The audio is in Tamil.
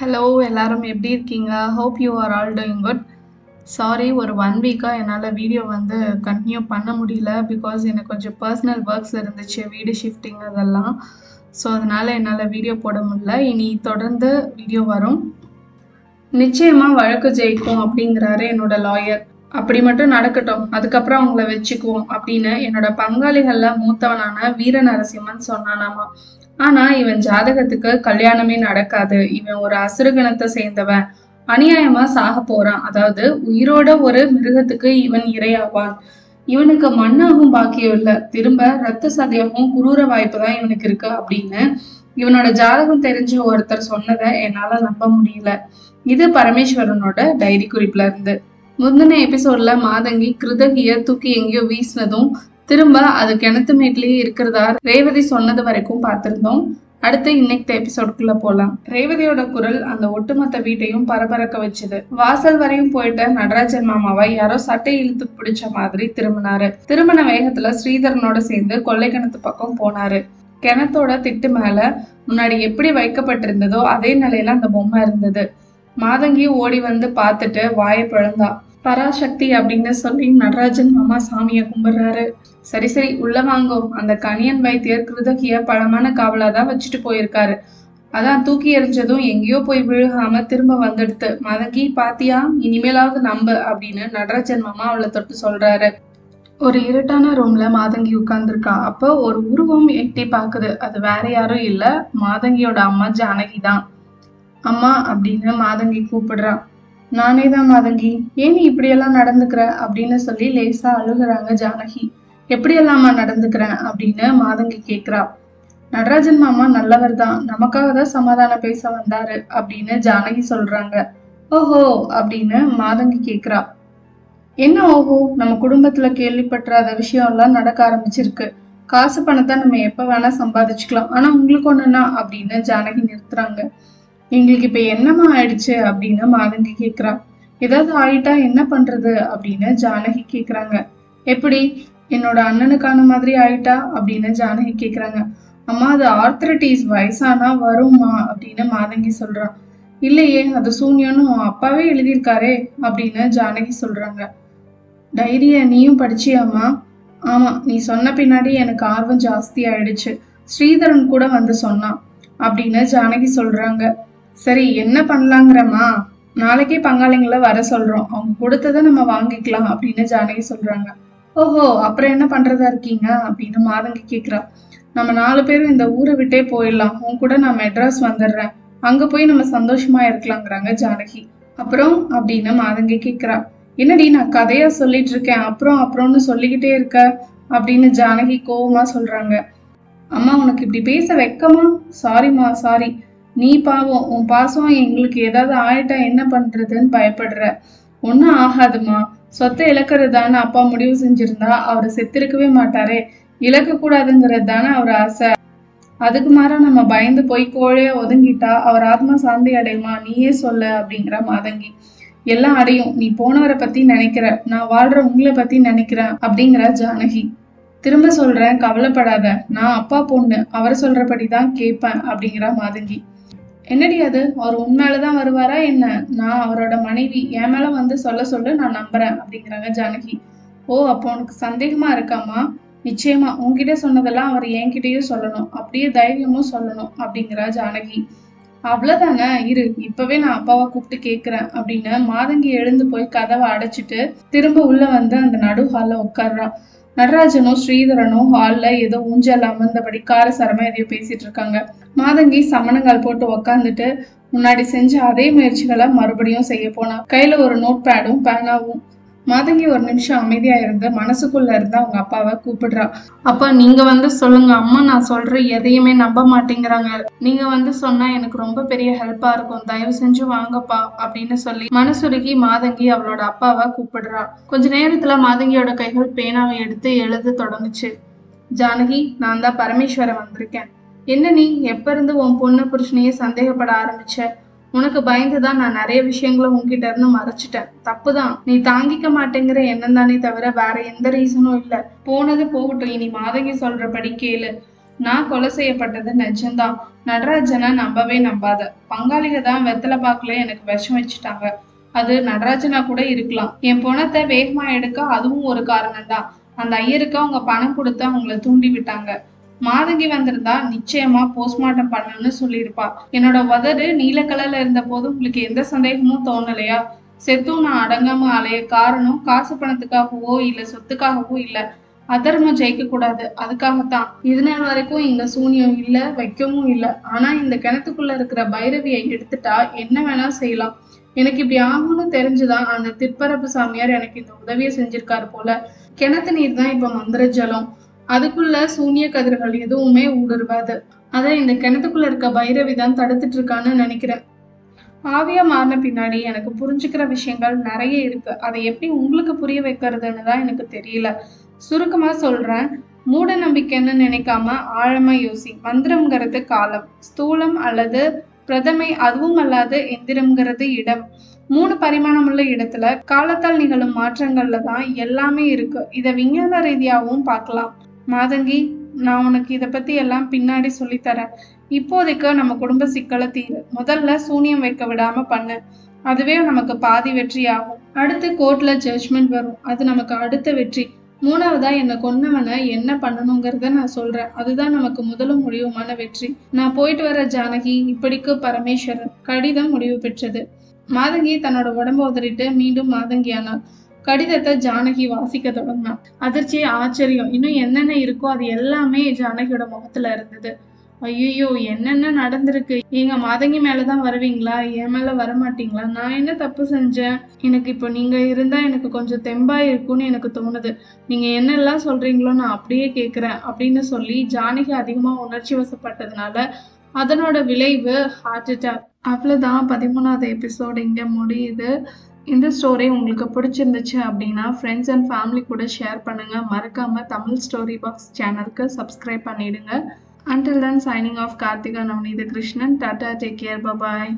ஹலோ எல்லாரும் எப்படி இருக்கீங்க? Hope you are all doing good sorry ஒரு ஒன் வீக்காக என்னால் வீடியோ வந்து கண்டினியூ பண்ண முடியல பிகாஸ் எனக்கு கொஞ்சம் பர்சனல் ஒர்க்ஸ் இருந்துச்சு வீடு ஷிஃப்டிங் அதெல்லாம். ஸோ அதனால் என்னால் வீடியோ போட முடியல. இனி தொடர்ந்து வீடியோ வரும். நிச்சயமாக வழக்கு ஜெயிக்கும் அப்படிங்கிறாரு என்னோட லாயர் அப்படி மட்டும் நடக்கட்டும். அதுக்கப்புறம் அவங்கள வச்சுக்குவோம் அப்படின்னு என்னோட பங்காளிகள்ல மூத்தவனான வீர நரசிம்மன் சொன்னானாமா. ஆனா இவன் ஜாதகத்துக்கு கல்யாணமே நடக்காது. இவன் ஒரு அசுரகணத்தை சேர்ந்தவன். அநியாயமா சாக போறான். அதாவது உயிரோட ஒரு மிருகத்துக்கு இவன் இரையாவான். இவனுக்கு மண்ணாகும் பாக்கியம் இல்ல. திரும்ப ரத்த சதயமும் குரூர வாய்ப்பு தான் இவனுக்கு இருக்கு அப்படின்னு இவனோட ஜாதகம் தெரிஞ்ச ஒருத்தர் சொன்னதை என்னால நம்ப முடியல. இது பரமேஸ்வரனோட டைரி குறிப்புல இருந்து. முந்தின எபிசோட்ல மாதங்கி கிருதகிய தூக்கி எங்கேயோ வீசினதும் திரும்ப அது கிணத்து மேட்லயே இருக்கிறதா ரேவதி சொன்னது வரைக்கும் பார்த்துருந்தோம். அடுத்து இன்னைக்கு எபிசோடுக்குள்ள போலாம். ரேவதியோட குரல் அந்த ஒட்டுமொத்த வீட்டையும் பரபரக்க வச்சுது. வாசல் வரையும் போயிட்ட நடராஜன் மாமாவை யாரோ சட்டை இழுத்து பிடிச்ச மாதிரி திரும்பினாரு. திருமண வேகத்துல ஸ்ரீதரனோட சேர்ந்து கொள்ளை கிணத்து பக்கம் போனாரு. கிணத்தோட திட்டு மேல முன்னாடி எப்படி வைக்கப்பட்டிருந்ததோ அதே நிலையில அந்த பொம்மை இருந்தது. மாதங்கி ஓடி வந்து பார்த்துட்டு வாயை பிழந்தா பராசக்தி அப்படின்னு சொல்லி நடராஜன் மாமா சாமியை கும்பிடுறாரு. சரி சரி உள்ள வாங்கோ. அந்த கணியன் வைத்தியர் கிருதகிய பழமான காவலா தான் வச்சுட்டு போயிருக்காரு. அதான் தூக்கி எறிஞ்சதும் எங்கேயோ போய் விழுகாம திரும்ப வந்துடுத்து மதங்கி பாத்தியா? இனிமேலாவது நம்பு அப்படின்னு நடராஜன் மாமா அவளை தொட்டு சொல்றாரு. ஒரு இருட்டான ரூம்ல மாதங்கி உட்கார்ந்துருக்கா. அப்போ ஒரு உருவம் எட்டி பாக்குது அது வேற யாரும் இல்ல. மாதங்கியோட அம்மா ஜானகி தான் அம்மா அப்படின்னு மாதங்கி கூப்பிடுறான் நானே தான் மாதங்கி. ஏன் நீ இப்படியெல்லாம் நடந்துக்கிற? அப்படின்னு சொல்லி லேசா அழுகுறாங்க ஜானகி. எப்படியெல்லாமா நடந்துக்கிறேன் அப்படின்னு மாதங்கி கேக்குறா. நடராஜன் மாமா நல்லவர் தான். நமக்காக தான் சமாதானம் பேச வந்தாரு அப்படின்னு ஜானகி சொல்றாங்க. ஓஹோ அப்படின்னு மாதங்கி கேட்குறா என்ன ஓஹோ நம்ம குடும்பத்துல கேள்விப்பட்டுறாத விஷயம் எல்லாம் நடக்க ஆரம்பிச்சிருக்கு. காசு பணத்தை நம்ம எப்ப வேணா சம்பாதிச்சுக்கலாம். ஆனா உங்களுக்கு ஒண்ணுன்னா அப்படின்னு ஜானகி நிறுத்துறாங்க. எங்களுக்கு இப்ப என்னமா ஆயிடுச்சு அப்படின்னு மாதங்கி கேக்குறா. ஏதாவது ஆயிட்டா என்ன பண்றது அப்படின்னு ஜானகி கேக்குறாங்க. எப்படி? என்னோட அண்ணனுக்கான மாதிரி ஆயிட்டா அப்படின்னு ஜானகி கேக்குறாங்க. அம்மா அது ஆர்த்தரட்டிஸ் வயசானா வருமா அப்படின்னு மாதங்கி சொல்றான் இல்லையே அது சூன்யம்னு உன் அப்பாவே எழுதியிருக்காரே அப்படின்னு ஜானகி சொல்றாங்க. டைரிய நீயும் படிச்சியாமா ஆமா நீ சொன்ன பின்னாடி எனக்கு ஆர்வம் ஜாஸ்தி ஆயிடுச்சு. ஸ்ரீதரன் கூட வந்து சொன்னான் அப்படின்னு ஜானகி சொல்றாங்க. சரி என்ன பண்ணலாங்கிறம்மா? நாளைக்கே பங்காளிங்களை வர சொல்றோம். அவங்க கொடுத்ததை நம்ம வாங்கிக்கலாம் அப்படின்னு ஜானகி சொல்றாங்க. ஓஹோ அப்புறம் என்ன பண்றதா இருக்கீங்க? அப்படின்னு மாதங்கி கேக்குறா. நம்ம நாலு பேரும் இந்த ஊரை விட்டே போயிடலாம். உன் கூட நான் மெட்ராஸ் வந்துடுறேன். அங்க போய் நம்ம சந்தோஷமா இருக்கலாங்கிறாங்க ஜானகி. அப்புறம் அப்படின்னு மாதங்கி கேக்குறா. என்னடி நான் கதையா சொல்லிட்டு இருக்கேன். அப்புறம் அப்புறம்னு சொல்லிக்கிட்டே இருக்க? அப்படின்னு ஜானகி கோவமா சொல்றாங்க. அம்மா உனக்கு இப்படி பேச வைக்கமா? சாரிம்மா சாரி நீ பாவம் உன் பாசம் எங்களுக்கு ஏதாவது ஆயிட்டா என்ன பண்றதுன்னு பயப்படுற. ஒன்றும் ஆகாதுமா. சொத்தை இழக்கிறது தானே அப்பா முடிவு செஞ்சிருந்தா அவர் செத்திருக்கவே மாட்டாரே. இழக்க கூடாதுங்கிறது தானே அவர் ஆசை. அதுக்கு மாறா நம்ம பயந்து போய் கோழையா ஒதுங்கிட்டா அவர் ஆத்மா சாந்தி அடையுமா? நீயே சொல்ல அப்படிங்கிற மாதங்கி. எல்லாம் அடையும். நீ போனவரை பத்தி நினைக்கிற. நான் வாழ்ற உங்களை பத்தி நினைக்கிறேன் அப்படிங்கிற ஜானகி. திரும்ப சொல்றேன் கவலைப்படாத. நான் அப்பா பொண்ணு. அவர் சொல்றபடிதான் கேட்பேன் அப்படிங்கிற மாதங்கி. என்னடி அது? அவர் உண்மையிலதான் வருவாரா என்ன? நான் அவரோட மனைவி. என் மேல வந்து சொல்ல சொல்ல நான் நம்புறேன் அப்படிங்கிறாங்க ஜானகி. ஓ அப்போ உனக்கு சந்தேகமா இருக்காமா நிச்சயமா. உன்கிட்ட சொன்னதெல்லாம் அவர் என்கிட்டயும் சொல்லணும். அப்படியே தைரியமும் சொல்லணும் அப்படிங்கிறா ஜானகி. அவ்வளவுதானே? இரு இப்பவே நான் அப்பாவை கூப்பிட்டு கேக்குறேன் அப்படின்னு மாதங்கி எழுந்து போய் கதவை அடைச்சிட்டு திரும்ப உள்ள வந்து அந்த நடு ஹால்ல உட்கார்றா. நடராஜனும் ஸ்ரீதரனும் ஹால்ல ஏதோ ஊஞ்சல் அமர்ந்தபடி காரசாரமாக எதையோ பேசிட்டு இருக்காங்க. மாதங்கி சமணங்கால் போட்டு உக்காந்துட்டு முன்னாடி செஞ்ச அதே முயற்சிகளை மறுபடியும் செய்ய போனா. கையில ஒரு நோட் பேடும் பேனாவும் மாதங்கி ஒரு நிமிஷம் அமைதியா இருந்து மனசுக்குள்ள இருந்து அவங்க அப்பாவை கூப்பிடுறா. அப்பா நீங்க வந்து சொல்லுங்க. அம்மா நான் சொல்ற எதையுமே நம்ப மாட்டேங்கிறாங்க. நீங்க வந்து சொன்னா எனக்கு ரொம்ப பெரிய ஹெல்ப்பா இருக்கும். தயவு செஞ்சு வாங்கப்பா அப்படின்னு சொல்லி மனசுருகி மாதங்கி அவளோட அப்பாவை கூப்பிடுறா. கொஞ்ச நேரத்துல மாதங்கியோட கைகள் பேனாவை எடுத்து எழுத தொடங்குச்சு. ஜானகி நான் தான் பரமேஸ்வரன் வந்திருக்கேன். என்ன நீ? எப்ப இருந்து உன் பொண்ணு புருஷனையே சந்தேகப்பட ஆரம்பிச்ச? உனக்கு பயந்துதான் நான் நிறைய விஷயங்களை உன்கிட்ட இருந்து மறைச்சிட்டேன். தப்புதான். நீ தாங்கிக்க மாட்டேங்கிற எண்ணம் தானே தவிர வேற எந்த ரீசனும் இல்ல. போனது போகட்டும். இனி மாதங்கி சொல்றபடி கேளு. நான் கொலை செய்யப்பட்டது நிஜம்தான். நடராஜனை நம்பவே நம்பாத. பங்காளிக தான் வெத்தலை பாக்குல எனக்கு விஷம் வச்சுட்டாங்க. அது நடராஜனா கூட இருக்கலாம். என் பணத்தை வேகமா எடுக்க அதுவும் ஒரு காரணம் தான் அந்த ஐயருக்கு அவங்க பணம் கொடுத்து அவங்கள தூண்டி விட்டாங்க. மாதங்கி வந்திருந்தா நிச்சயமா போஸ்ட்மார்ட்டம் பண்ணணும்னு சொல்லியிருப்பா. என்னோட உதடு நீல கலர்ல இருந்த போது உங்களுக்கு எந்த சந்தேகமும் தோணலையா? செத்தும் நான் அடங்காம அலைய காரணம் காசு பணத்துக்காகவோ இல்ல சொத்துக்காகவோ இல்ல. அதர்மம் ஜெயிக்க கூடாது அதுக்காகத்தான். இது நாள் வரைக்கும் இங்க சூனியம் இல்ல வைக்கவும் இல்ல. ஆனா இந்த கிணத்துக்குள்ள இருக்கிற பைரவியை எடுத்துட்டா என்ன வேணா செய்யலாம். எனக்கு இப்படி ஆகும்னு தெரிஞ்சுதான் அந்த திற்பரப்பு சாமியார் எனக்கு இந்த உதவியை செஞ்சிருக்காரு போல. கிணத்து நீர் தான் இப்ப மந்திர ஜலம். அதுக்குள்ள சூனிய கதிர்கள் எதுவுமே ஊடுருவாது. அதை இந்த கிணத்துக்குள்ள இருக்க பைரவி தான் தடுத்துட்டு இருக்கான்னு நினைக்கிறேன். ஆவியா மாறின பின்னாடி எனக்கு புரிஞ்சுக்கிற விஷயங்கள் நிறைய இருக்கு. அதை எப்படி உங்களுக்கு புரிய வைக்கிறதுன்னு தான் எனக்கு தெரியல. சுருக்கமா சொல்றேன். மூட நம்பிக்கைன்னு நினைக்காம ஆழமா யோசி. மந்திரம்ங்கிறது காலம். ஸ்தூலம் அல்லது பிரதமை அதுவும் அல்லாது எந்திரம்ங்கிறது இடம். மூணு பரிமாணமுள்ள இடத்துல காலத்தால் நிகழும் மாற்றங்கள்ல தான் எல்லாமே இருக்கு. இதை விஞ்ஞான ரீதியாகவும் பார்க்கலாம். மாதங்கி நான் உனக்கு இதை பத்தி எல்லாம் பின்னாடி சொல்லித்தரேன் இப்போதைக்கு நம்ம குடும்ப சிக்கலை தீரு. முதல்ல சூனியம் வைக்க விடாம பண்ணு. அதுவே நமக்கு பாதி வெற்றி ஆகும் அடுத்து கோர்ட்ல ஜட்ஜ்மெண்ட் வரும். அது நமக்கு அடுத்த வெற்றி. மூணாவதா என்னை கொன்னவனை என்ன பண்ணணுங்கிறத நான் சொல்றேன். அதுதான் நமக்கு முதலும் முடிவுமான வெற்றி. நான் போயிட்டு வர ஜானகி இப்படிக்கு பரமேஸ்வரன். கடிதம் முடிவு பெற்றது. மாதங்கி தன்னோட உடம்ப உதறிட்டு மீண்டும் மாதங்கியானாள். கடிதத்தை ஜானகி வாசிக்க தொடங்கினான் அதிர்ச்சி ஆச்சரியம். இன்னும் என்னென்ன இருக்கோ அது எல்லாமே ஜானகியோட முகத்துல இருந்தது. ஐயோ என்னென்ன நடந்திருக்கு? எங்க மாதங்கி மேலதான் வருவீங்களா? என் மேல வர மாட்டீங்களா நான் என்ன தப்பு செஞ்சேன்? எனக்கு இப்போ நீங்க இருந்தா எனக்கு கொஞ்சம் தெம்பா இருக்கும்னு எனக்கு தோணுது. நீங்க என்னெல்லாம் சொல்றீங்களோ நான் அப்படியே கேக்குறேன் அப்படின்னு சொல்லி ஜானகி அதிகமா உணர்ச்சி வசப்பட்டதுனால அதனோட விளைவு ஹார்ட் அட்டாக் அவ்வளோதான் பதிமூணாவது எபிசோடு இங்கே முடியுது. இந்த ஸ்டோரி உங்களுக்கு பிடிச்சிருந்துச்சு அப்படின்னா ஃப்ரெண்ட்ஸ் அண்ட் ஃபேமிலி கூட ஷேர் பண்ணுங்கள் மறக்காமல் தமிழ் ஸ்டோரி பாக்ஸ் சேனலுக்கு சப்ஸ்கிரைப் பண்ணிடுங்க. Until then signing off Karthika Navaneetha Krishnan. Tata take care bye bye